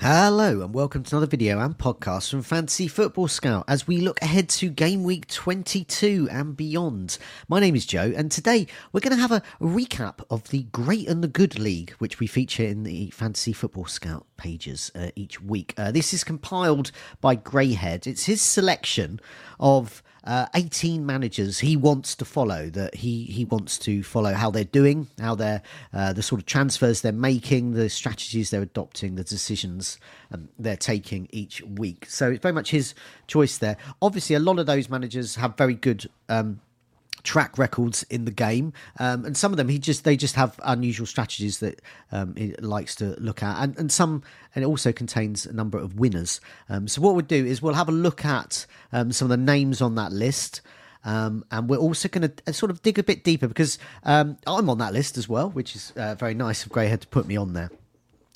Hello and welcome to another video and podcast from Fantasy Football Scout as we look ahead to game week 22 and beyond. My name is Joe and today we're going to have a recap of the Great and the Good League which we feature in the Fantasy Football Scout pages uh, each week. Uh, this is compiled by Greyhead. It's his selection of uh, 18 managers he wants to follow that he he wants to follow how they're doing how they're uh, the sort of transfers they're making the strategies they're adopting the decisions um, they're taking each week. So it's very much his choice there. Obviously a lot of those managers have very good um, track records in the game. Um, and some of them he just they just have unusual strategies that um, he likes to look at. And, and some and it also contains a number of winners. Um, so what we'll do is we'll have a look at um, some of the names on that list. Um, and we're also going to uh, sort of dig a bit deeper because um, I'm on that list as well, which is uh, very nice of Greyhead to put me on there.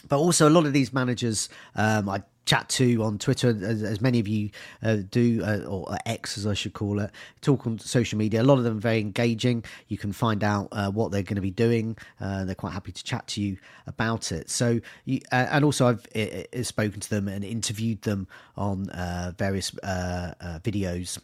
But also, a lot of these managers I chat to on Twitter, as, as many of you uh, do, uh, or X as I should call it, talk on social media. A lot of them very engaging. You can find out uh, what they're going to be doing. Uh, they're quite happy to chat to you about it. So, you, uh, and also I've uh, spoken to them and interviewed them on various videos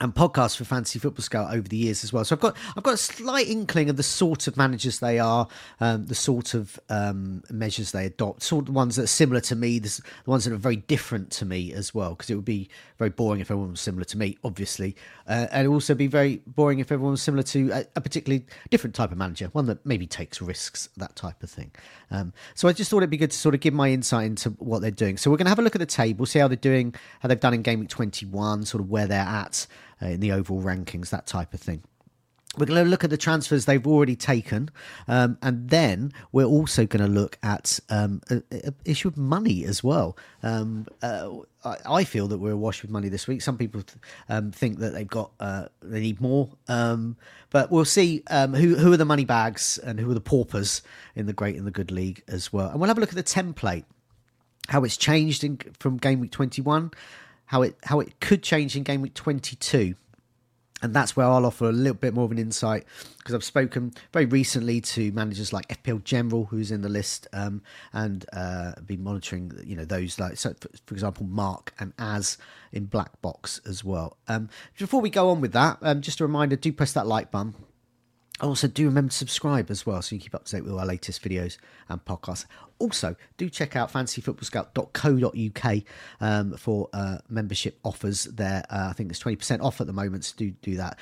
and podcasts for Fantasy Football Scout over the years as well. So I've got I've got a slight inkling of the sort of managers they are, um, the sort of um, measures they adopt, sort of ones that are similar to me, the ones that are very different to me as well. Because it would be very boring if everyone was similar to me, obviously, uh, and also be very boring if everyone was similar to a, a, particularly different type of manager, one that maybe takes risks, that type of thing. Um, so I just thought it'd be good to sort of give my insight into what they're doing. So we're going to have a look at the table, see how they're doing, how they've done in game week twenty one, sort of where they're at in the overall rankings, that type of thing. We're going to look at the transfers they've already taken, um, and then we're also going to look at um, issue of money as well. Um, uh, I, I, feel that we're awash with money this week. Some people um, think that they've got uh, they need more, um, but we'll see um, who who are the money bags and who are the paupers in the great and the good league as well. And we'll have a look at the template, how it's changed in, from game week twenty one how it how it could change in game week 22 and that's where I'll offer a little bit more of an insight because I've spoken very recently to managers like FPL General, who's in the list, um, and uh, been monitoring, you know, those like, so for, for, example, Mark and Az in Black Box as well. Um, before we go on with that, um, just a reminder: do press that like button. Also, do remember to subscribe as well so you keep up to date with our latest videos and podcasts. Also, do check out fantasyfootballscout.co.uk um, for uh, membership offers there. Uh, I think there's 20% off at the moment, so do do that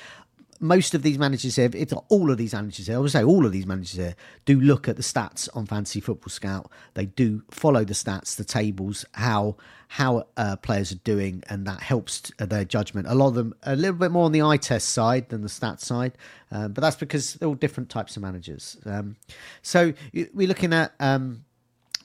most of these managers here, if not all of these managers here, I would say all of these managers here do look at the stats on Fantasy Football Scout. They do follow the stats, the tables, how how uh, players are doing, and that helps their judgment. A lot of them a little bit more on the eye test side than the stats side, um, but that's because they're all different types of managers. Um, so we're looking at um,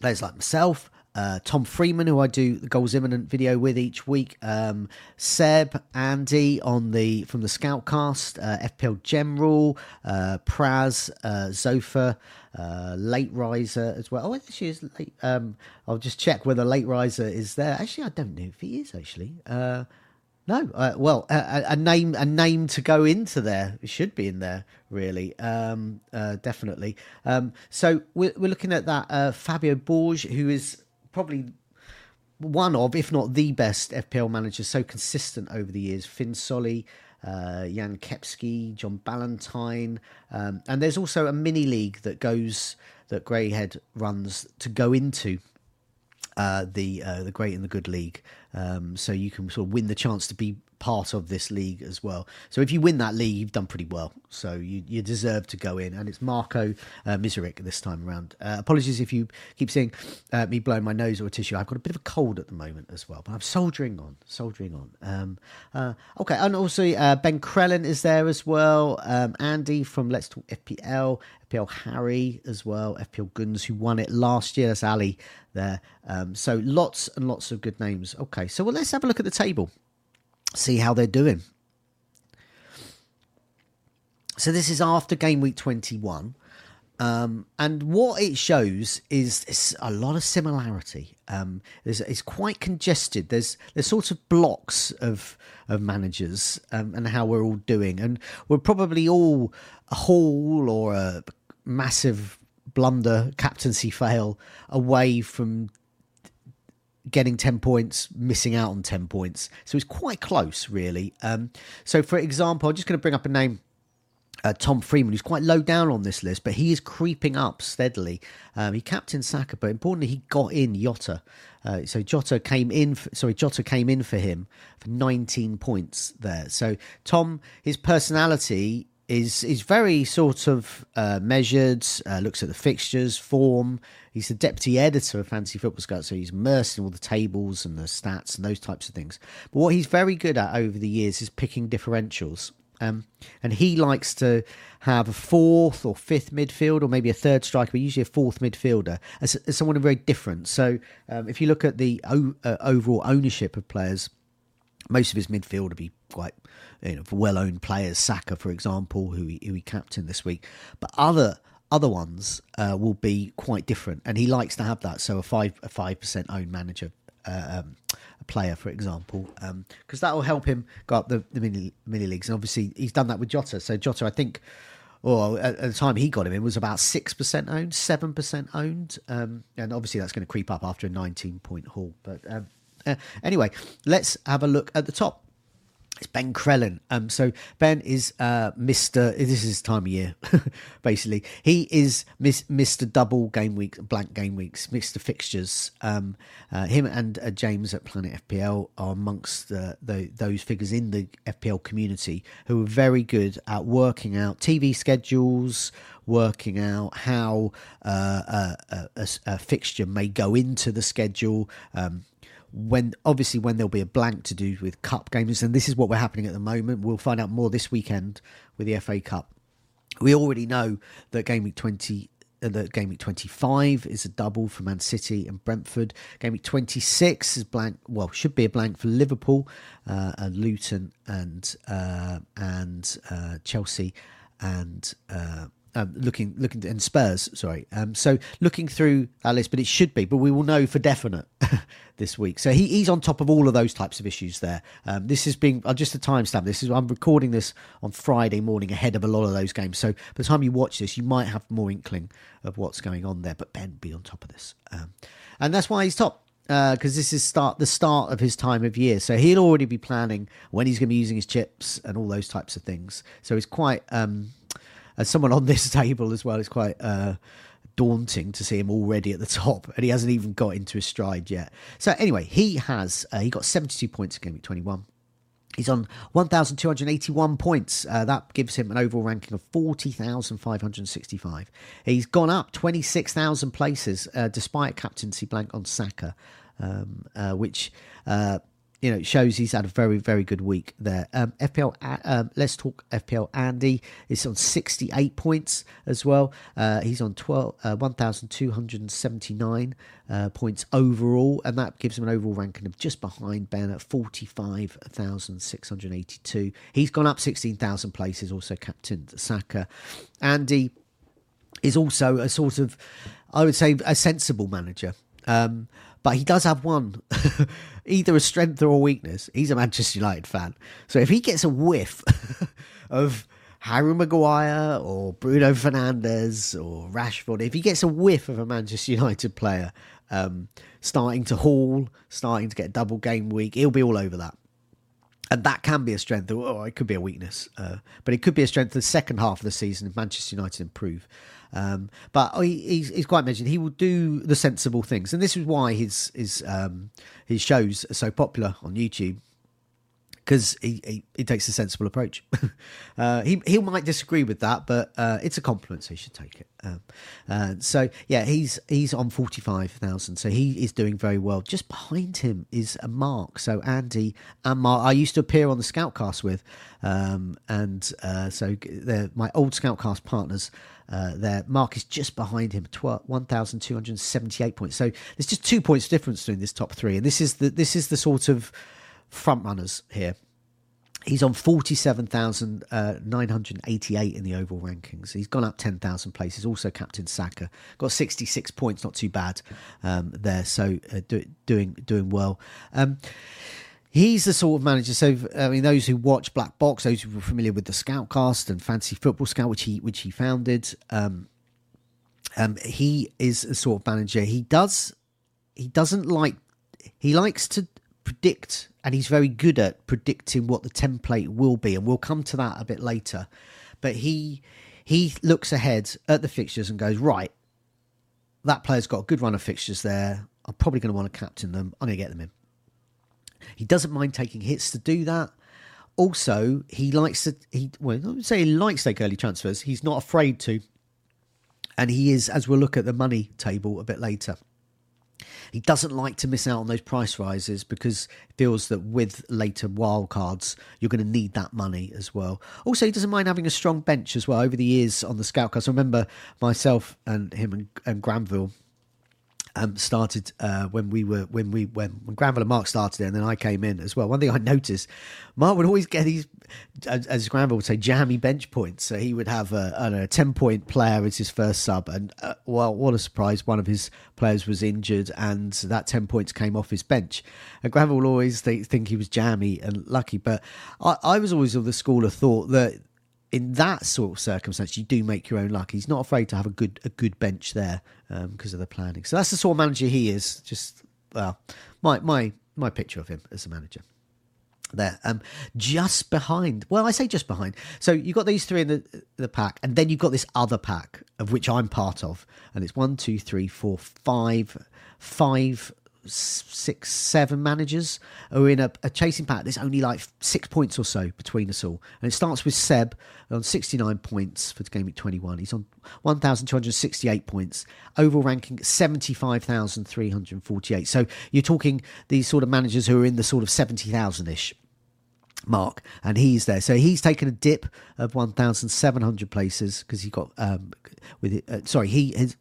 players like myself. Uh, Tom Freeman, who I do the goals imminent video with each week, um, Seb, Andy on the from the Scoutcast, uh, FPL General, uh, Praz, uh, Zophar, uh, Late Riser as well. Oh, actually, is late. Um, I'll just check whether Late Riser is there. Actually, I don't know if he is actually. Uh, no, uh, well, a, a, name a name to go into there it should be in there really, um, uh, definitely. Um, so we're, we're looking at that uh, Fabio Borge, who is probably one of, if not the best FPL manager, so consistent over the years. Finn Sollie, uh, Jan Kepski, John Ballantyne, um, and there's also a mini league that goes that Greyhead runs to go into uh, the uh, the Great and the Good League. Um, so you can sort of win the chance to be part of this league as well. So if you win that league, you've done pretty well. So you, you deserve to go in. And it's Marco uh, Miseric this time around. Uh, apologies if you keep seeing uh, me blowing my nose or a tissue. I've got a bit of a cold at the moment as well, but I'm soldiering on, soldiering on. Um, uh, okay, and also uh, Ben Crellin is there as well. Um, Andy from Let's Talk FPL, FPL Harry as well, FPL Guns who won it last year. That's Ali there. Um, so lots and lots of good names. Okay, so well, let's have a look at the table see how they're doing. So this is after game week 21. Um, and what it shows is a lot of similarity. Um, it's quite congested. There's there's sort of blocks of of managers um, and how we're all doing, and we're probably all a haul or a massive blunder captaincy fail away from getting 10 points, missing out on 10 points. So it's quite close, really. Um, so, for example, I'm just going to bring up a name. Uh, Tom Freeman, who's quite low down on this list, but he is creeping up steadily. Um, he captained Saka, but importantly, he got in Jota. Uh, so Jota came in. For, sorry, Jota came in for him for 19 points there. So Tom, his personality is is very sort of uh, measured. Uh, looks at the fixtures, form. He's the deputy editor of Fantasy Football Scout, so he's immersed in all the tables and the stats and those types of things. But what he's very good at over the years is picking differentials. Um, and he likes to have a fourth or fifth midfield, or maybe a third striker, but usually a fourth midfielder, as, as someone very different. So um, if you look at the o- uh, overall ownership of players, most of his midfield will be quite you know well-owned players. Saka, for example, who he, who he captained this week, but other other ones uh, will be quite different, and he likes to have that. So a five a five percent owned manager. Uh, um, a player, for example, because um, that will help him go up the, the mini, mini leagues. And obviously, he's done that with Jota. So Jota, I think, or at, the time he got him in was about 6% owned, 7% owned. Um, and obviously that's going to creep up after a 19 point haul. But um, uh, anyway, let's have a look at the top. It's Ben Crellin. Um, so Ben is uh, Mr. This is his time of year, basically. He is Mr. Double Game Weeks, Blank Game Weeks, Mr. Fixtures. Um, uh, him and uh, James at Planet FPL are amongst the, the, those figures in the FPL community who are very good at working out TV schedules, working out how uh, a, a, a, fixture may go into the schedule. Um, when obviously when there'll be a blank to do with cup games and this is what we're happening at the moment we'll find out more this weekend with the FA Cup we already know that game week 20 uh, that game week 25 is a double for Man City and Brentford. Game week 26 is blank. Well, should be a blank for Liverpool, uh, and Luton, and uh, and uh, Chelsea, and uh, um, looking looking and Spurs, sorry. Um, so looking through our list, but it should be, but we will know for definite this week. So he, he's on top of all of those types of issues there. Um, this is being uh, just a timestamp. This is I'm recording this on Friday morning ahead of a lot of those games. So by the time you watch this, you might have more inkling of what's going on there. But Ben be on top of this, um, and that's why he's top because uh, this is start the start of his time of year. So he'll already be planning when he's going to be using his chips and all those types of things. So he's quite um, as someone on this table as well, it's quite uh, daunting to see him already at the top, and he hasn't even got into his stride yet. So anyway, he has uh, he got 72 points in game week 21. He's on 1,281 points. Uh, that gives him an overall ranking of 40,565. He's gone up 26,000 places uh, despite captaincy blank on Saka, um, uh, which uh, you know, shows he's had a very, very good week there. Um, FPL, um, let's talk FPL. Andy is on 68 points as well. Uh, he's on 12, uh, 1,279 uh, points overall, and that gives him an overall ranking of just behind Ben at 45,682. He's gone up 16,000 places, also captain Saka. Andy is also a sort of, I would say, a sensible manager. Um, but he does have one, either a strength or a weakness. He's a Manchester United fan. So if he gets a whiff of Harry Maguire or Bruno Fernandes or Rashford, if he gets a whiff of a Manchester United player um, starting to haul, starting to get a double game week, he'll be all over that. And that can be a strength, or it could be a weakness, uh, but it could be a strength the second half of the season if Manchester United improve. Um, but he, he's, he's, quite mentioned he will do the sensible things, and this is why his his um, his shows are so popular on YouTube because he, he, he, takes a sensible approach. uh, he he might disagree with that, but uh, it's a compliment, so he should take it. Um, uh, so yeah, he's he's on forty five thousand, so he is doing very well. Just behind him is a Mark. So Andy and Mark, I used to appear on the Scoutcast with, um, and uh, so they're my old Scoutcast partners. Uh, there, Mark is just behind him, 1,278 points. So there's just two points difference between this top three, and this is the this is the sort of front runners here. He's on 47,988 uh, in the overall rankings. He's gone up 10,000 places. Also, Captain Saka got 66 points, not too bad um, there. So, uh, do, doing doing well. Um, he's the sort of manager. So, I mean, those who watch Black Box, those who are familiar with the Scoutcast and Fantasy Football Scout, which he which he founded, um, um, he is a sort of manager. He does he doesn't like he likes to predict, and he's very good at predicting what the template will be, and we'll come to that a bit later. But he he looks ahead at the fixtures and goes, right, that player's got a good run of fixtures there. I'm probably going to want to captain them. I'm going to get them in. He doesn't mind taking hits to do that. Also, he likes to he well, I would say he likes to take early transfers. He's not afraid to, and he is, as we'll look at the money table a bit later. He doesn't like to miss out on those price rises because feels that with later wildcards, you're going to need that money as well. Also, he doesn't mind having a strong bench as well. Over the years on the scout I remember myself and him and, and Granville um, started uh, when we were when we when when Granville and Mark started it, and then I came in as well. One thing I noticed, Mark would always get these, as, as Granville would say, jammy bench points. So he would have a, a, a ten point player as his first sub, and uh, well, what a surprise! One of his players was injured, and that ten points came off his bench. And Granville always th- think he was jammy and lucky, but I, I was always of the school of thought that in that sort of circumstance, you do make your own luck. He's not afraid to have a good a good bench there because um, of the planning. So that's the sort of manager he is. Just well, my my my picture of him as a manager. There, um, just behind. Well, I say just behind. So you've got these three in the the pack, and then you've got this other pack of which I'm part of, and it's one, two, three, four, five, five six, seven managers are in a, a, chasing pack. There's only like six points or so between us all. And it starts with Seb on 69 points for game week 21. He's on 1,268 points. Overall ranking 75,348. So you're talking these sort of managers who are in the sort of 70,000 ish mark and he's there so he's taken a dip of 1700 places because he got um with it uh, sorry he has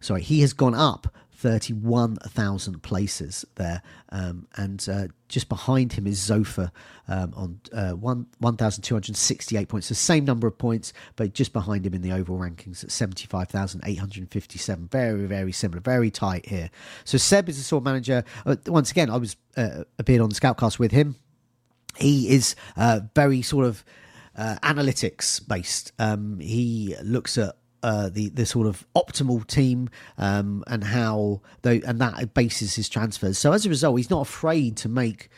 sorry he has gone up 31,000 places there. Um, and uh, just behind him is Zophar um, on uh, 1,268 points. The same number of points, but just behind him in the overall rankings at 75,857. Very, very similar, very tight here. So Seb is the sort of manager. Uh, once again, I was uh, a on the Scoutcast with him. He is uh, very sort of uh, analytics based. Um, he looks at uh, the the sort of optimal team um, and how they and that bases his transfers. So as a result, he's not afraid to make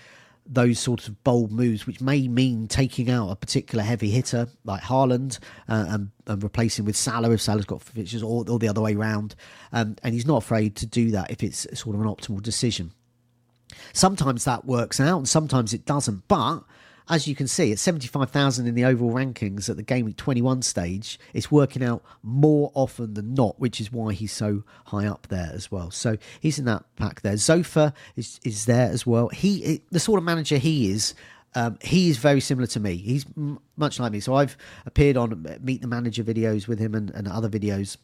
those sort of bold moves, which may mean taking out a particular heavy hitter like Haaland uh, and, and, replacing with Salah if Salah's got fixtures, or, or the other way around. Um, and he's not afraid to do that if it's sort of an optimal decision. Sometimes that works out, and sometimes it doesn't. But as you can see, at 75,000 in the overall rankings at the Game Week 21 stage, it's working out more often than not, which is why he's so high up there as well. So he's in that pack there. Zophar is, is there as well. He The sort of manager he is, um, he is very similar to me. He's m- much like me. So I've appeared on Meet the Manager videos with him and, and other videos.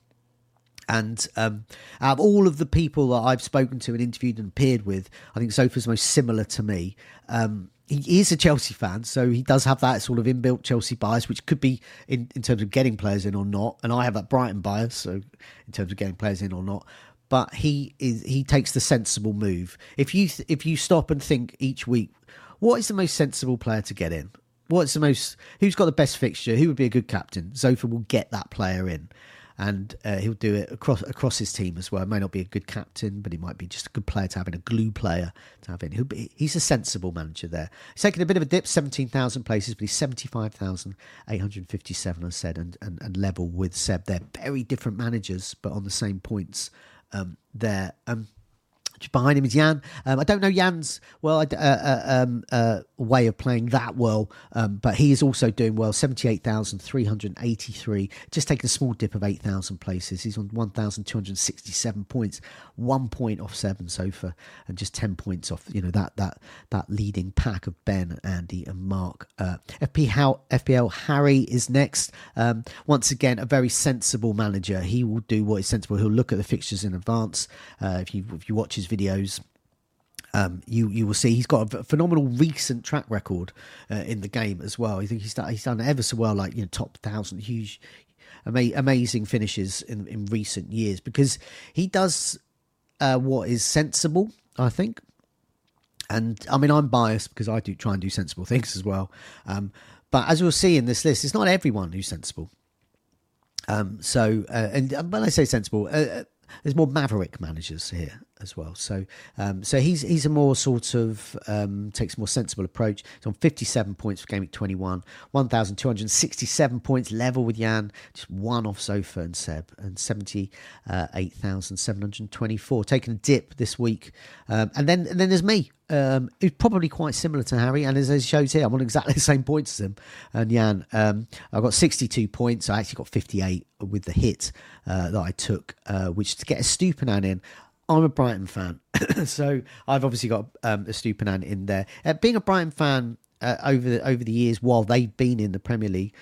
And um, out of all of the people that I've spoken to and interviewed and appeared with, I think Zophar's most similar to me. Um, he is a Chelsea fan, so he does have that sort of inbuilt Chelsea bias, which could be in, in terms of getting players in or not. And I have that Brighton bias, so in terms of getting players in or not. But he is he takes the sensible move. If you if you stop and think each week, what is the most sensible player to get in? What's the most who's got the best fixture? Who would be a good captain? Zophar will get that player in and uh, he'll do it across across his team as well. May not be a good captain, but he might be just a good player to have in, a glue player to have in. He'll be, he's a sensible manager there. He's taken a bit of a dip, 17,000 places, but he's 75,857, I said, and, and, and level with Seb. They're very different managers, but on the same points um, there. Um, behind him is Jan. Um, I don't know Jan's well uh, uh, um, uh, way of playing that well, um, but he is also doing well. Seventy-eight thousand three hundred eighty-three, just taking a small dip of eight thousand places. He's on one thousand two hundred sixty-seven points, one point off Seven Sofa, and just ten points off you know that that that leading pack of Ben, Andy, and Mark. Uh, FP how FPL Harry is next. Um, once again, a very sensible manager. He will do what is sensible. He'll look at the fixtures in advance. Uh, if you if you watch his videos. Um, you you will see he's got a phenomenal recent track record uh, in the game as well. I think he's done, he's done ever so well, like you know, top thousand, huge, ama- amazing finishes in, in recent years because he does uh, what is sensible. I think, and I mean I'm biased because I do try and do sensible things as well. Um, but as we'll see in this list, it's not everyone who's sensible. Um, so, uh, and when I say sensible, uh, uh there's more maverick managers here as well. So, um, so he's he's a more sort of um, takes a more sensible approach. He's on 57 points for Week 21, 1,267 points level with Jan, just one off Zophar and Seb, and 78,724. Taking a dip this week, um, and then and then there's me, um, who's probably quite similar to Harry, and as it shows here, I'm on exactly the same points as him. And Jan, um, I got 62 points. I actually got 58 with the hit uh, that I took, uh, which to get a Estupiñán in. I'm a Brighton fan, so I've obviously got um, Estupiñán in there. Uh, being a Brighton fan uh, over the, over the years while they've been in the Premier League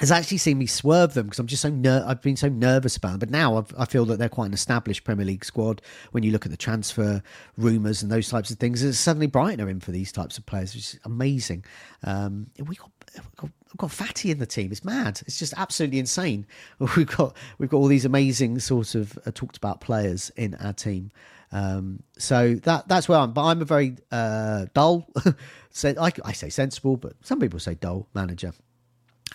has actually seen me swerve them because I'm just so ner- I've been so nervous about them. But now I've, i feel that they're quite an established Premier League squad. When you look at the transfer rumours and those types of things, it's suddenly Brighton are in for these types of players, which is amazing. Um, we got, we got we've got Fati in the team. It's mad. It's just absolutely insane. We've got we've got all these amazing sort of uh, talked about players in our team. Um, so that that's where I'm. But I'm a very uh, dull. I, I say sensible, but some people say dull manager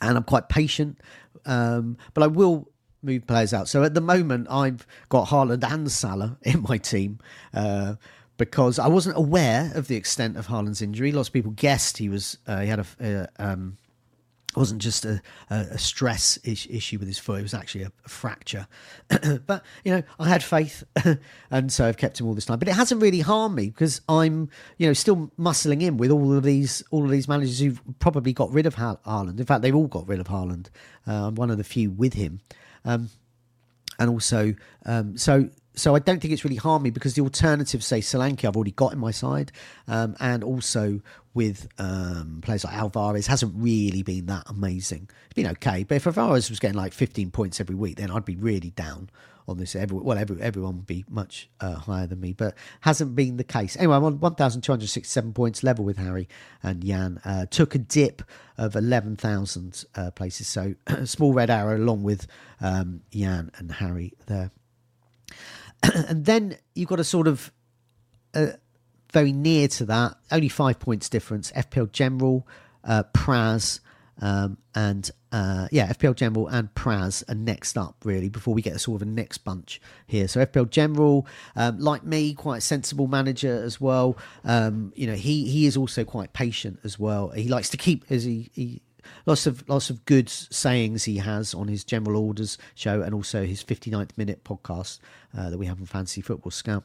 and I'm quite patient. Um, but I will move players out. So at the moment, I've got Haaland and Salah in my team. Uh, because I wasn't aware of the extent of Haaland's injury. Lots of people guessed he was uh, he had a, uh, um, it wasn't just a, a stress issue with his foot; it was actually a, a fracture. but you know, I had faith, and so I've kept him all this time. But it hasn't really harmed me because I'm, you know, still muscling in with all of these all of these managers who've probably got rid of Haaland. In fact, they've all got rid of Haaland. Uh, I'm one of the few with him, um, and also um, so so I don't think it's really harmed me because the alternative, say Solanke, I've already got in my side, um, and also with um, players like Alvarez hasn't really been that amazing. It's been okay, but if Alvarez was getting like 15 points every week, then I'd be really down on this. Every, well, every, everyone would be much uh, higher than me, but hasn't been the case. Anyway, I'm on 1,267 points level with Harry and Jan. Uh, took a dip of 11,000 uh, places, so a small red arrow along with um, Jan and Harry there. And then you've got a sort of uh, very near to that, only five points difference. FPL General, uh, Praz, um, and uh, yeah, FPL General and Praz are next up, really, before we get a sort of a next bunch here. So FPL General, um, like me, quite a sensible manager as well. Um, you know, he he is also quite patient as well. He likes to keep as he, he lots of lots of good sayings he has on his general orders show and also his 59th minute podcast uh, that we have on Fantasy Football Scout.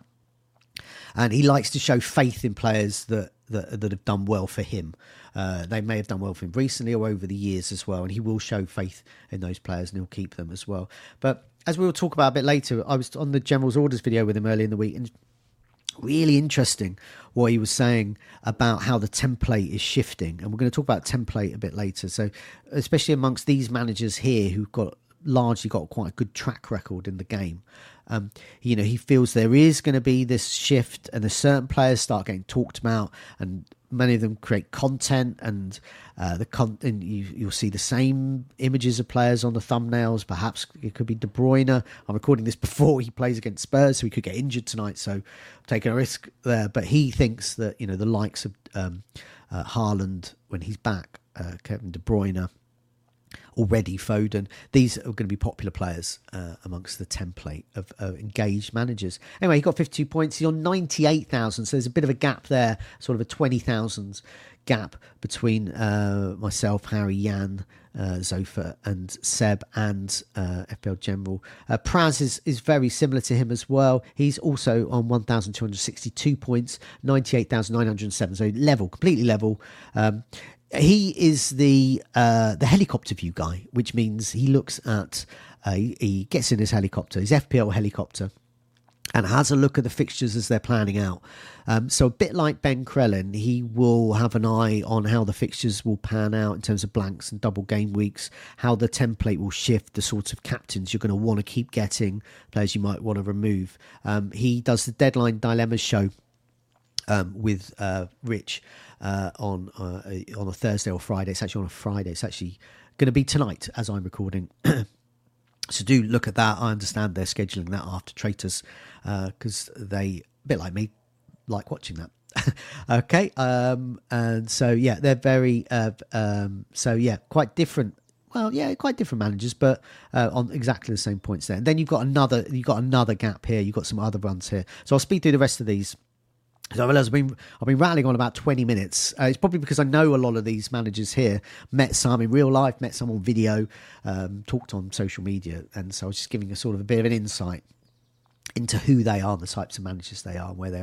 And he likes to show faith in players that that, that have done well for him. Uh, they may have done well for him recently or over the years as well, and he will show faith in those players and he'll keep them as well. But as we will talk about a bit later, I was on the General's Orders video with him early in the week, and really interesting what he was saying about how the template is shifting. And we're going to talk about template a bit later. So, especially amongst these managers here who've got largely got quite a good track record in the game. Um, you know, he feels there is going to be this shift, and the certain players start getting talked about, and many of them create content, and uh, the con- and you, you'll see the same images of players on the thumbnails. Perhaps it could be De Bruyne. I'm recording this before he plays against Spurs, so he could get injured tonight. So I'm taking a risk there, but he thinks that you know the likes of um, uh, Haaland when he's back, uh, Kevin De Bruyne already Foden. These are going to be popular players uh, amongst the template of uh, engaged managers. Anyway, he got 52 points. He's on 98,000. So there's a bit of a gap there, sort of a 20,000 gap between uh, myself, Harry, Jan, uh, Zophar, and Seb, and uh, General. Uh, Praz is, is very similar to him as well. He's also on 1,262 points, 98,907. So level, completely level. Um, he is the uh, the helicopter view guy, which means he looks at uh, he, gets in his helicopter, his FPL helicopter, and has a look at the fixtures as they're planning out. Um, so a bit like Ben Crellin, he will have an eye on how the fixtures will pan out in terms of blanks and double game weeks, how the template will shift, the sorts of captains you're going to want to keep getting, players you might want to remove. Um, he does the deadline dilemmas show um, with uh, Rich uh, on uh, on a Thursday or Friday. It's actually on a Friday. It's actually going to be tonight as I'm recording. so do look at that. I understand they're scheduling that after Traitors because uh, they, a bit like me, like watching that. okay, um, and so yeah, they're very uh, um, so yeah, quite different well, yeah, quite different managers, but uh, on exactly the same points there. And then you've got another, you've got another gap here. You've got some other runs here. So I'll speed through the rest of these so I've been I've been rattling on about twenty minutes. Uh, it's probably because I know a lot of these managers here. Met some in real life, met some on video, um, talked on social media, and so I was just giving a sort of a bit of an insight into who they are, the types of managers they are, and where they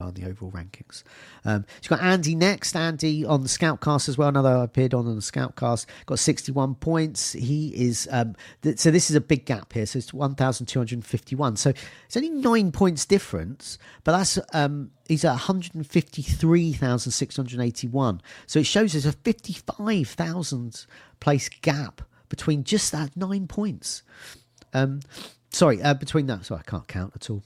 on the overall rankings. Um, so you've got Andy next. Andy on the Scoutcast as well. Another appeared on on the Scoutcast. Got 61 points. He is um, th- so this is a big gap here. So it's 1,251. So it's only nine points difference, but that's um, he's at 153,681. So it shows there's a 55,000 place gap between just that nine points. Um, sorry, uh, between that. Sorry, I can't count at all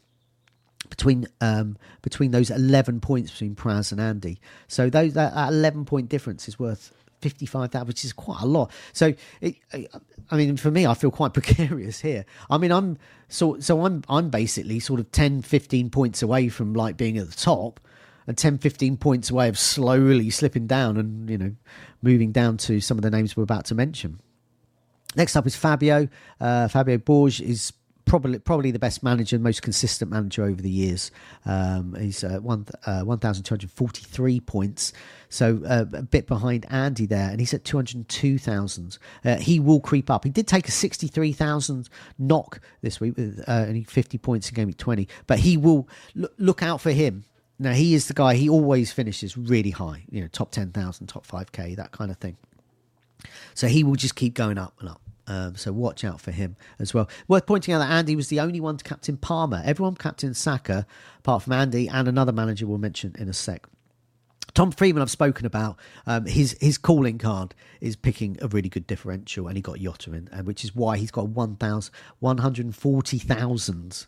between um, between those 11 points between Praz and Andy. So those that, that 11 point difference is worth 55,000, which is quite a lot. So, it, I mean, for me, I feel quite precarious here. I mean, I'm so so I'm I'm basically sort of 10, 15 points away from like being at the top, and 10, 15 points away of slowly slipping down and you know moving down to some of the names we're about to mention. Next up is Fabio. Uh, Fabio Borges is probably probably the best manager, most consistent manager over the years. Um, he's uh, one uh, one thousand two hundred forty three points, so uh, a bit behind Andy there, and he's at two hundred two thousand. Uh, he will creep up. He did take a sixty three thousand knock this week with uh, only fifty points in game week twenty, but he will look, look out for him. Now he is the guy. He always finishes really high, you know, top ten thousand, top five k, that kind of thing. So he will just keep going up and up. Um, so watch out for him as well. Worth pointing out that Andy was the only one to captain Palmer. Everyone captain Saka, apart from Andy and another manager we'll mention in a sec. Tom Freeman, I've spoken about. Um, his his calling card is picking a really good differential, and he got Jota in, uh, which is why he's got 140,000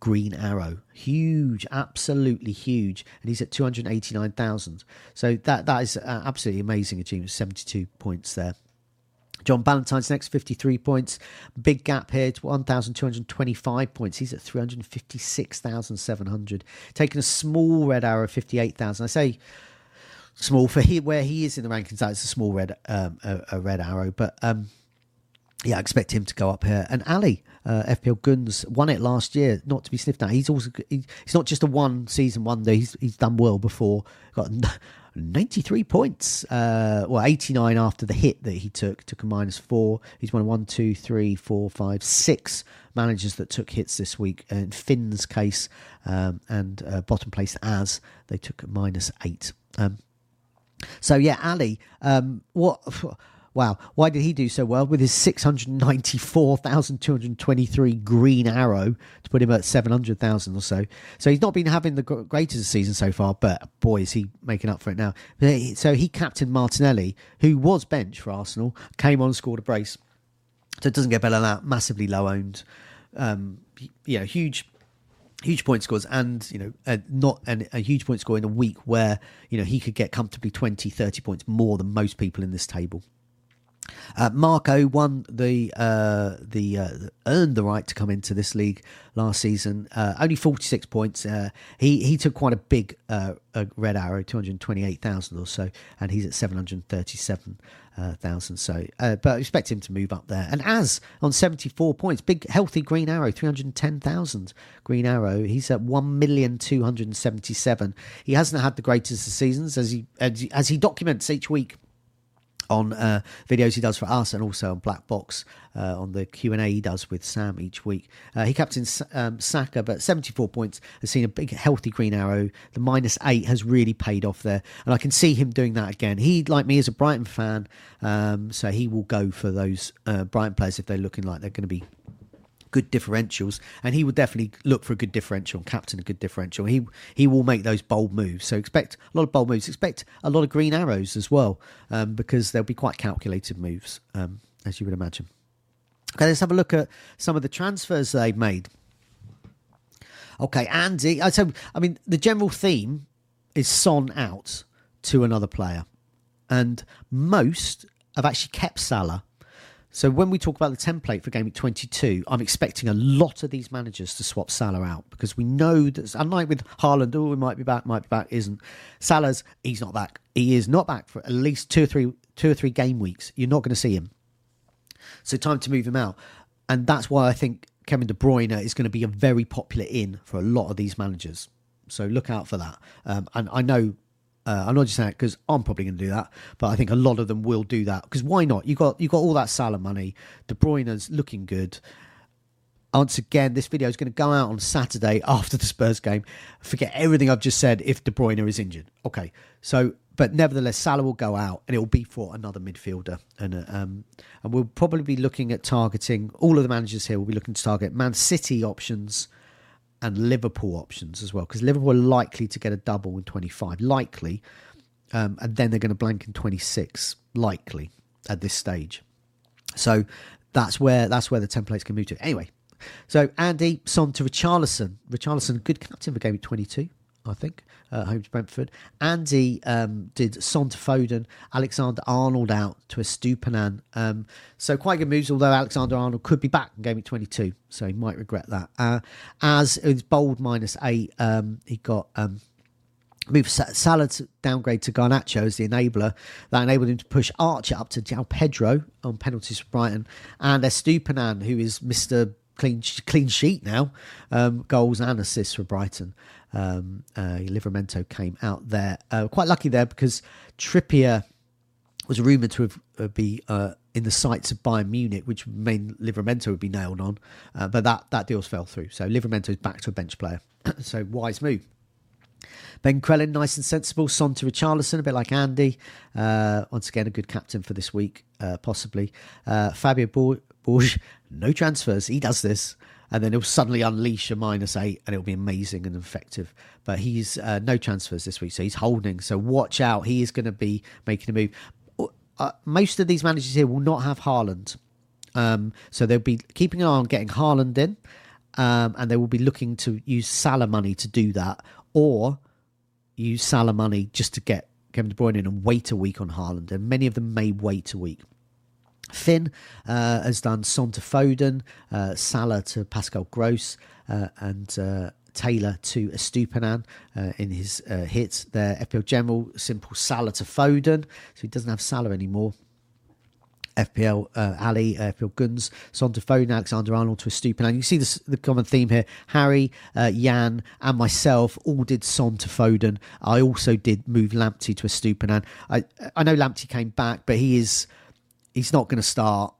green arrow. Huge, absolutely huge. And he's at 289,000. So that that is uh, absolutely amazing achievement. 72 points there. John Ballantyne's next 53 points. Big gap here to 1,225 points. He's at 356,700. Taking a small red arrow, 58,000. I say small for he, where he is in the rankings. That's a small red um, a, a, red arrow, but um, yeah, I expect him to go up here. And Ali, uh, FPL Guns, won it last year, not to be sniffed at. He's also he, he's not just a one season wonder. He's he's done well before. Got 93 points. Uh, well, 89 after the hit that he took, took a minus four. He's of one, two, three, four, five, six managers that took hits this week. In Finn's case, um, and uh, bottom place as they took a minus eight. Um, so yeah, Ali, um, what? Wow, why did he do so well with his 694,223 green arrow to put him at 700,000 or so? So he's not been having the greatest season so far, but boy, is he making up for it now. So he captained Martinelli, who was bench for Arsenal, came on scored a brace. So it doesn't get better than that. Massively low owned. Um, you know, huge huge point scores and you know a, not an, a huge point score in a week where you know he could get comfortably 20 30 points more than most people in this table uh, Marco won the uh, the uh, earned the right to come into this league last season. Uh, only forty six points. Uh, he he took quite a big uh, red arrow, two hundred twenty eight thousand or so, and he's at seven hundred thirty seven thousand. So, but I expect him to move up there. And Az on seventy four points, big healthy green arrow, three hundred ten thousand green arrow. He's at one million two hundred seventy seven. He hasn't had the greatest of seasons as he as he, as he documents each week on uh, videos he does for us and also on Black Box uh, on the Q&A he does with Sam each week. Uh, he captains um, Saka, but 74 points has seen a big healthy green arrow. The minus eight has really paid off there. And I can see him doing that again. He, like me, is a Brighton fan, um, so he will go for those uh, Brighton players if they're looking like they're going to be good differentials, and he will definitely look for a good differential, captain a good differential. He he will make those bold moves. So expect a lot of bold moves. Expect a lot of green arrows as well, um, because they'll be quite calculated moves, um, as you would imagine. Okay, let's have a look at some of the transfers they've made. Okay, Andy. Uh, so I mean, the general theme is Son out to another player, and most have actually kept Salah so when we talk about the template for Game Week 22, I'm expecting a lot of these managers to swap Salah out because we know that, unlike with Haaland, oh, he might be back, might be back, isn't. Salah's, he's not back. He is not back for at least two or three, two or three game weeks. You're not going to see him. So time to move him out. And that's why I think Kevin De Bruyne is going to be a very popular in for a lot of these managers. So look out for that. Um, and I know uh, I'm not just saying that because I'm probably going to do that, but I think a lot of them will do that because why not? You got you got all that Salah money. De Bruyne's looking good. Once again, this video is going to go out on Saturday after the Spurs game. Forget everything I've just said if De Bruyne is injured. Okay, so but nevertheless, Salah will go out and it will be for another midfielder, and uh, um, and we'll probably be looking at targeting all of the managers here. will be looking to target Man City options and Liverpool options as well, because Liverpool are likely to get a double in 25, likely, um, and then they're going to blank in 26, likely at this stage. So that's where that's where the templates can move to. Anyway, so Andy Son to Richarlison. Richarlison, good captain for game 22. I think, uh, home to Brentford. Andy um, did Son to Foden, Alexander Arnold out to Estupiñán. Um, so quite good moves, although Alexander Arnold could be back in game 22, so he might regret that. Uh, as it's bold minus eight, um, he got um, moved Salah downgrade to Garnacho as the enabler. That enabled him to push Archer up to João Pedro on penalties for Brighton, and Estupiñán, who is Mr. Clean clean sheet now, um, goals and assists for Brighton um, uh, Livramento came out there. Uh, quite lucky there because Trippier was rumoured to have uh, be uh, in the sights of Bayern Munich, which main Livramento would be nailed on, uh, but that that deals fell through. So Livramento is back to a bench player. so wise move. Ben Crellin, nice and sensible. Son to Richarlison, a bit like Andy. Uh, once again, a good captain for this week, uh, possibly. Uh, Fabio No transfers. He does this. and then he'll suddenly unleash a minus eight, and it'll be amazing and effective. But he's uh, no transfers this week, so he's holding. So watch out. He is going to be making a move. Uh, most of these managers here will not have Haaland, um, so they'll be keeping an eye on getting Haaland in, um, and they will be looking to use Salah money to do that, or use Salah money just to get Kevin De Bruyne in and wait a week on Haaland. And many of them may wait a week. Finn uh, has done Son to Foden, uh, Salah to Pascal Gross, uh, and uh, Taylor to Estupiñán uh, in his uh, hits. There, FPL General, simple Salah to Foden, so he doesn't have Salah anymore. FPL uh, Ali, FPL Guns, Son to Foden, Alexander Arnold to Estupiñán. You see this, the common theme here. Harry, uh, Jan, and myself all did Son to Foden. I also did move Lamptey to Estupiñán. I I know Lamptey came back, but he is he's not going to start.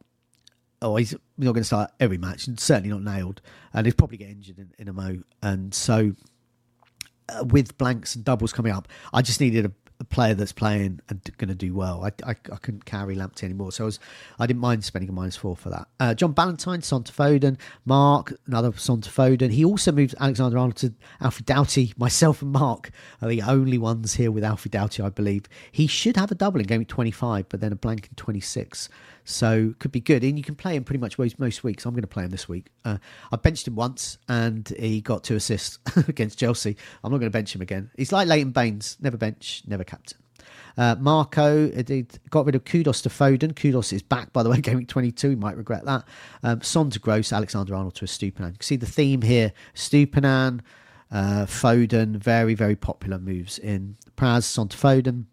Oh, he's not going to start every match, and certainly not nailed. And he'll probably get injured in, in a mo. And so, uh, with blanks and doubles coming up, I just needed a, a player that's playing and going to do well. I, I, I, couldn't carry Lamptey anymore, so I was I didn't mind spending a minus four for that. Uh, John Ballantyne, Son to Foden, Mark, another Son to Foden. He also moved Alexander Arnold to Alfie Doughty. Myself and Mark are the only ones here with Alfie Doughty, I believe. He should have a double in game week 25, but then a blank in 26. So could be good, and you can play him pretty much most, weeks. I'm going to play him this week. Uh, I benched him once, and he got two assists against Chelsea. I'm not going to bench him again. He's like Leighton Baines, never bench, never captain. Uh, Marco uh, got rid of Kudus to Foden. Kudus is back, by the way, game week 22. He might regret that. Um, Son to Gross, Alexander Arnold to Estupiñán. You can see the theme here. Estupiñán, uh, Foden, very, very popular moves in Praz, Son to Foden.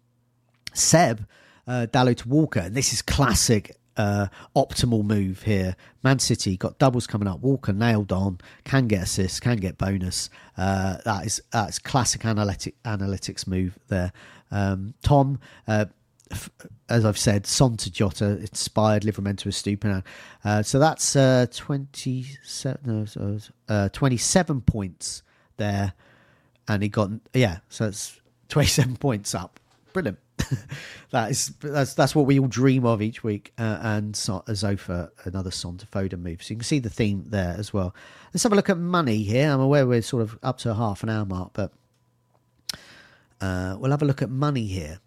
Seb, uh, Dalot to Walker. And this is classic uh, optimal move here. Man City got doubles coming up. Walker nailed on, can get assists, can get bonus. Uh, that is that's classic analytic analytics move there. Um, Tom, uh, f- as I've said, Son to Jota inspired Livramento with Stupin. Uh, so that's uh, 27, no, uh, 27 points there, and he got yeah, so it's 27 points up. Brilliant. that is that's that's what we all dream of each week. Uh, and so, Zophar, another Son to Foden move. So you can see the theme there as well. Let's have a look at money here. I'm aware we're sort of up to a half an hour mark, but uh, we'll have a look at money here.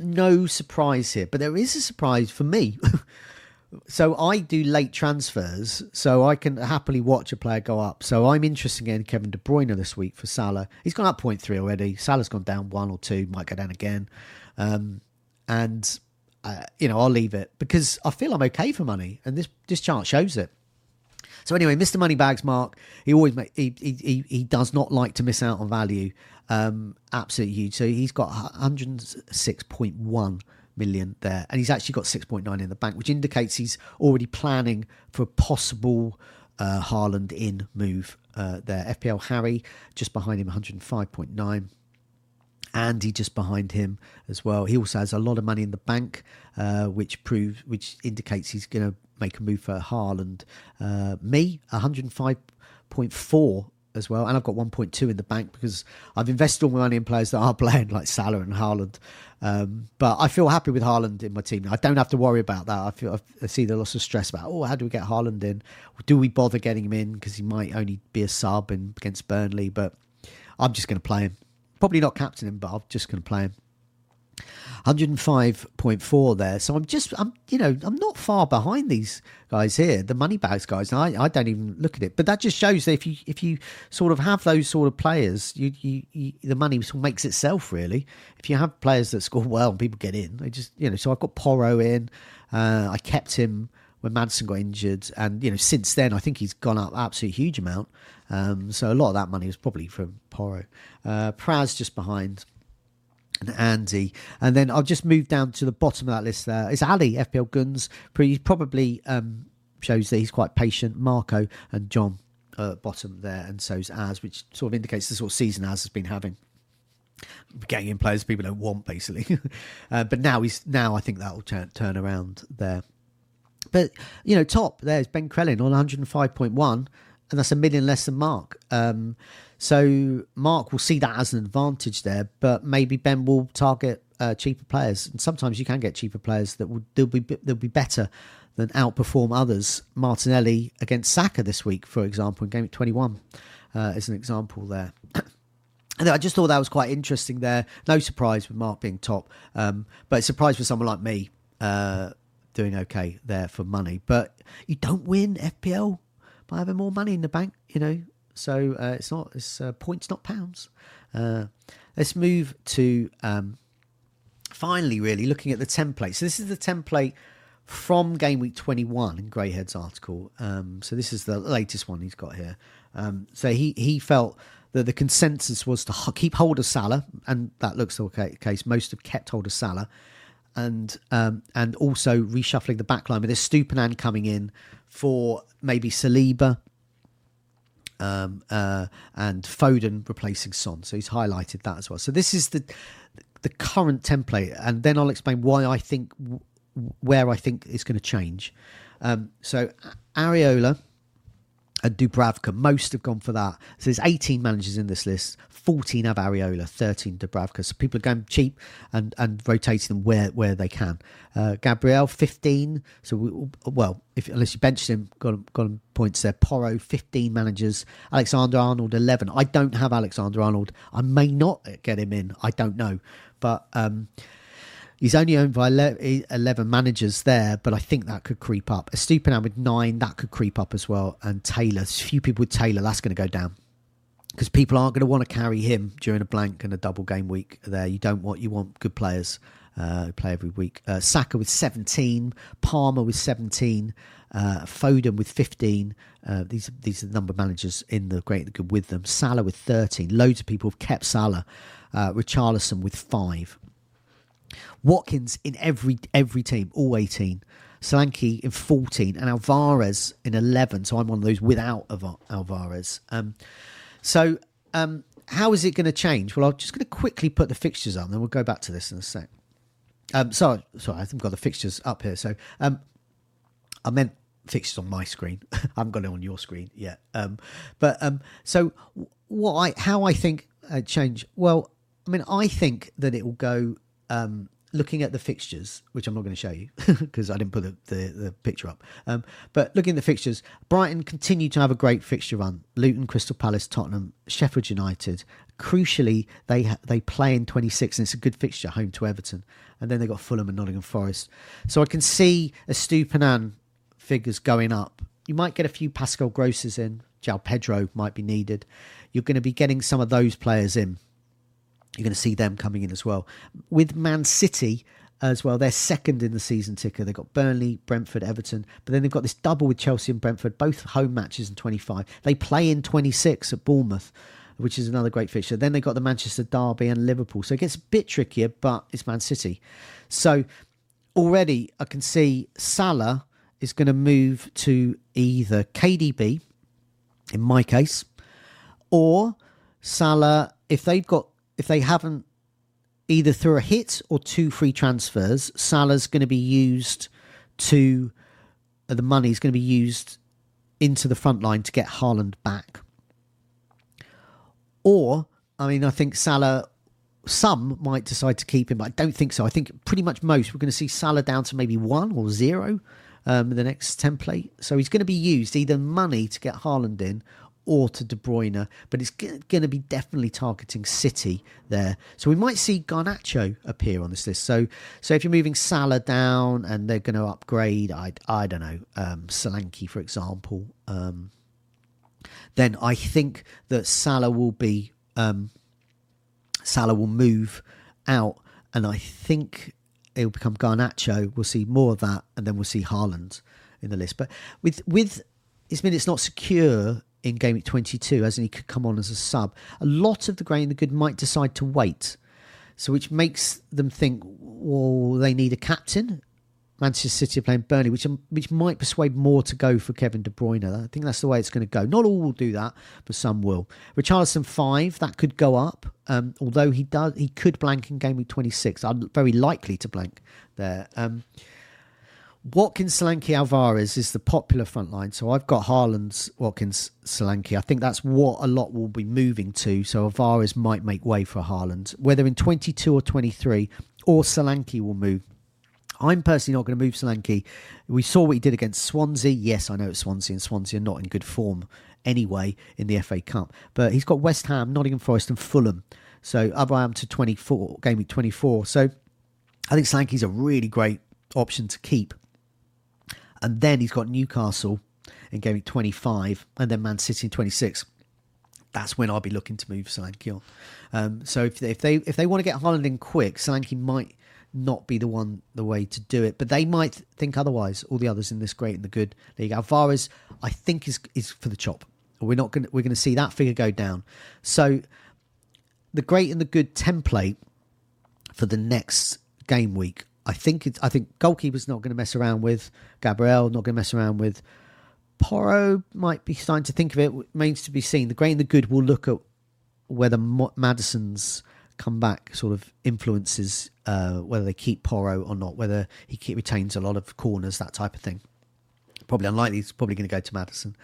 No surprise here, but there is a surprise for me. so I do late transfers, so I can happily watch a player go up. So I'm interested in Kevin De Bruyne this week for Salah. He's gone up 0.3 already. Salah's gone down one or two, might go down again. Um, and uh, you know, I'll leave it because I feel I'm okay for money, and this this chart shows it. So anyway, Mr. Moneybags Mark, he always make, he, he he does not like to miss out on value. Um, absolutely huge. So he's got 106.1 million there, and he's actually got 6.9 in the bank, which indicates he's already planning for a possible uh, Haaland in move uh, there. FPL Harry just behind him, 105.9. Andy just behind him as well. He also has a lot of money in the bank, uh, which proves, which indicates he's going to make a move for Haaland. Uh, me, 105.4 as well, and I've got 1.2 in the bank because I've invested all my money in players that are playing like Salah and Haaland. Um, but I feel happy with Haaland in my team. I don't have to worry about that. I feel I see the lots of stress about oh, how do we get Haaland in? Do we bother getting him in because he might only be a sub in, against Burnley? But I'm just going to play him. Probably not captain him, but I'm just going to play him. 105.4 there. So I'm just, I'm, you know, I'm not far behind these guys here, the money bags guys. And I, I don't even look at it, but that just shows that if you, if you sort of have those sort of players, you, you, you the money sort of makes itself really. If you have players that score well and people get in, they just, you know, so I've got Porro in, uh, I kept him when Maddison got injured, and you know since then I think he's gone up absolute huge amount. Um, so a lot of that money was probably from Porro. Uh, Praz just behind and Andy. And then I'll just move down to the bottom of that list there. It's Ali, FPL Guns. He probably um, shows that he's quite patient. Marco and John uh, bottom there, and so's Az, which sort of indicates the sort of season Az has been having. Getting in players people don't want, basically. uh, but now he's now I think that will turn turn around there. But you know, top there's Ben Crellin on 105.1, and that's a million less than Mark. Um, so Mark will see that as an advantage there, but maybe Ben will target uh, cheaper players. And sometimes you can get cheaper players that will they'll be they'll be better than outperform others. Martinelli against Saka this week, for example, in game 21 uh, is an example there. And I just thought that was quite interesting there. No surprise with Mark being top, um, but surprise for someone like me uh, doing okay there for money. But you don't win FPL by having more money in the bank, you know. So uh, it's not it's uh, points, not pounds. Uh, let's move to um, finally, really looking at the template. So this is the template from game week 21 in Greyhead's article. Um, so this is the latest one he's got here. Um, so he he felt that the consensus was to keep hold of Salah, and that looks okay. Case most have kept hold of Salah, and um, and also reshuffling the backline with Estupiñán coming in for maybe Saliba. Um, uh, and Foden replacing Son, so he's highlighted that as well. So this is the the current template, and then I'll explain why I think where I think it's going to change. Um, so Areola and Dubravka. Most have gone for that. So there's 18 managers in this list. 14 have Areola, 13 Dubravka. So people are going cheap and, and rotating them where, where they can. Uh, Gabriel, 15. So, we, well, if unless you bench him, got, got him points there. Porro, 15 managers. Alexander Arnold, 11. I don't have Alexander Arnold. I may not get him in. I don't know. But um, He's only owned by 11 managers there, but I think that could creep up. Estupiñán with nine, that could creep up as well. And Taylor, few people with Taylor, that's going to go down because people aren't going to want to carry him during a blank and a double game week there. You don't want, you want good players uh, who play every week. Uh, Saka with 17, Palmer with 17, uh, Foden with 15. Uh, these, these are the number of managers in the great the good with them. Salah with 13. Loads of people have kept Salah. Uh, Richarlison with five. Watkins in every every team, all 18. Solanke in 14 and Alvarez in 11. So I'm one of those without Alvarez. Um, so um, how is it going to change? Well, I'm just going to quickly put the fixtures on, then we'll go back to this in a sec. Um, sorry, sorry, I haven't got the fixtures up here. So um, I meant fixtures on my screen. I haven't got it on your screen yet. Um, but um, so what I how I think uh, change? Well, I mean, I think that it will go um, looking at the fixtures, which I'm not going to show you because I didn't put the, the, the picture up. Um, but looking at the fixtures, Brighton continue to have a great fixture run. Luton, Crystal Palace, Tottenham, Sheffield United. Crucially, they they play in 26 and it's a good fixture home to Everton. And then they got Fulham and Nottingham Forest. So I can see a Estupiñán figures going up. You might get a few Pascal Grosses in. João Pedro might be needed. You're going to be getting some of those players in you're going to see them coming in as well. With Man City as well, they're second in the season ticker. They've got Burnley, Brentford, Everton, but then they've got this double with Chelsea and Brentford, both home matches in 25. They play in 26 at Bournemouth, which is another great fixture. Then they've got the Manchester Derby and Liverpool. So it gets a bit trickier, but it's Man City. So already I can see Salah is going to move to either KDB, in my case, or Salah, if they've got if they haven't either through a hit or two free transfers, Salah's going to be used to uh, the money is going to be used into the front line to get Haaland back. Or, I mean, I think Salah, some might decide to keep him, but I don't think so. I think pretty much most we're going to see Salah down to maybe one or zero um, in the next template. So he's going to be used either money to get Haaland in or to De Bruyne, but it's going to be definitely targeting City there. So we might see Garnacho appear on this list. So so if you're moving Salah down and they're going to upgrade, I I don't know, um, Solanke for example, um, then I think that Salah will be um, Salah will move out, and I think it will become Garnacho. We'll see more of that, and then we'll see Haaland in the list. But with with it's been it's not secure in game week 22, as he could come on as a sub. A lot of the great and the good might decide to wait, so which makes them think, well, they need a captain. Manchester City are playing Burnley, which which might persuade more to go for Kevin De Bruyne. I think that's the way it's going to go. Not all will do that, but some will. Richarlison five that could go up, um, although he does he could blank in game week twenty six. I'm very likely to blank there. Um, Watkins, Solanke, Alvarez is the popular front line. So I've got Haaland's, Watkins, Solanke. I think that's what a lot will be moving to. So Alvarez might make way for Haaland. Whether in 22 or 23, or Solanke will move. I'm personally not going to move Solanke. We saw what he did against Swansea. Yes, I know it's Swansea, and Swansea are not in good form anyway in the FA Cup. But he's got West Ham, Nottingham Forest, and Fulham. So up I am to 24, game week 24. So I think Solanke's a really great option to keep. And then he's got Newcastle in game 25, and then Man City in 26 that's when I'll be looking to move Solanke. Um, so if, if they if they want to get Haaland in quick, Solanke might not be the one the way to do it. But they might think otherwise. All the others in this great and the good league. Alvarez, I think, is is for the chop. We're not going. We're going to see that figure go down. So the great and the good template for the next game week. I think it's, I think goalkeeper's not going to mess around with Gabriel. Not going to mess around with Porro. Might be starting to think of it. Remains to be seen. The great and the good will look at whether Maddison's comeback sort of influences uh, whether they keep Porro or not, whether he keep, retains a lot of corners, that type of thing. Probably unlikely. He's probably going to go to Maddison.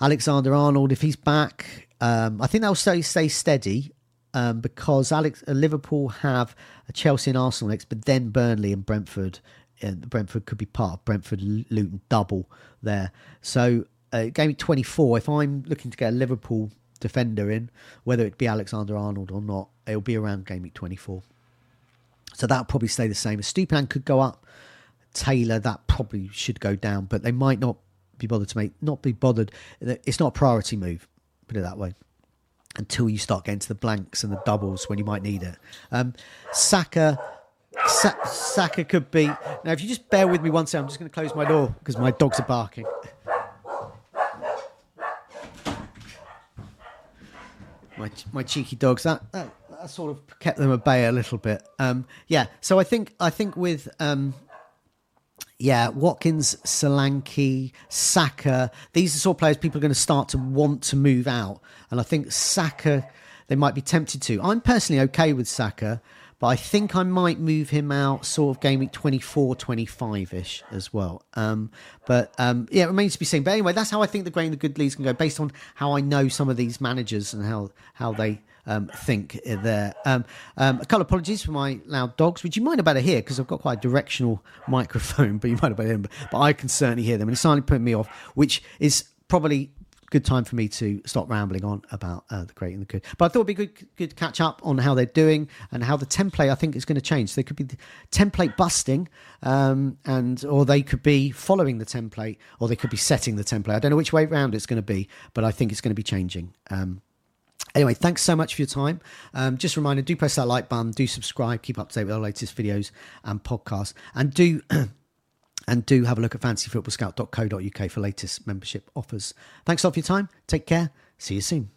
Alexander Arnold, if he's back, um, I think they'll stay, stay steady um, because Alex uh, Liverpool have Chelsea and Arsenal next, but then Burnley and Brentford. And Brentford could be part of Brentford Luton double there. So uh, game 24. If I'm looking to get a Liverpool defender in, whether it be Alexander Arnold or not, it'll be around game week 24. So that'll probably stay the same. Estupiñán could go up. Taylor, that probably should go down, but they might not be bothered to make, not be bothered. It's not a priority move, put it that way, until you start getting to the blanks and the doubles when you might need it. Um, Saka, Sa- Saka could be. Now, if you just bear with me one second, I'm just going to close my door because my dogs are barking. my my cheeky dogs. That, that, that sort of kept them at bay a little bit. Um, yeah. So I think I think with um, yeah, Watkins, Solanke, Saka, these are sort of players people are going to start to want to move out, and I think Saka they might be tempted to. I'm personally okay with Saka but I think I might move him out sort of game week 24, 25 ish as well. Um, but um, yeah, it remains to be seen. But anyway, that's how I think the grain of the good leads can go based on how I know some of these managers and how, how they um, think there. Um, um, a couple of apologies for my loud dogs, which you might have better hear because I've got quite a directional microphone, but you might have better hear them. But I can certainly hear them, and it's certainly putting me off, which is probably good time for me to stop rambling on about uh, the great and the good. But I thought it'd be good, good catch up on how they're doing and how the template I think is going to change. So they could be template busting, um, and or they could be following the template, or they could be setting the template. I don't know which way around it's going to be, but I think it's going to be changing. Um, Anyway, thanks so much for your time. Um, just a reminder, do press that like button, do subscribe, keep up to date with our latest videos and podcasts, and do And do have a look at fantasyfootballscout.co.uk for latest membership offers. Thanks a lot for your time. Take care. See you soon.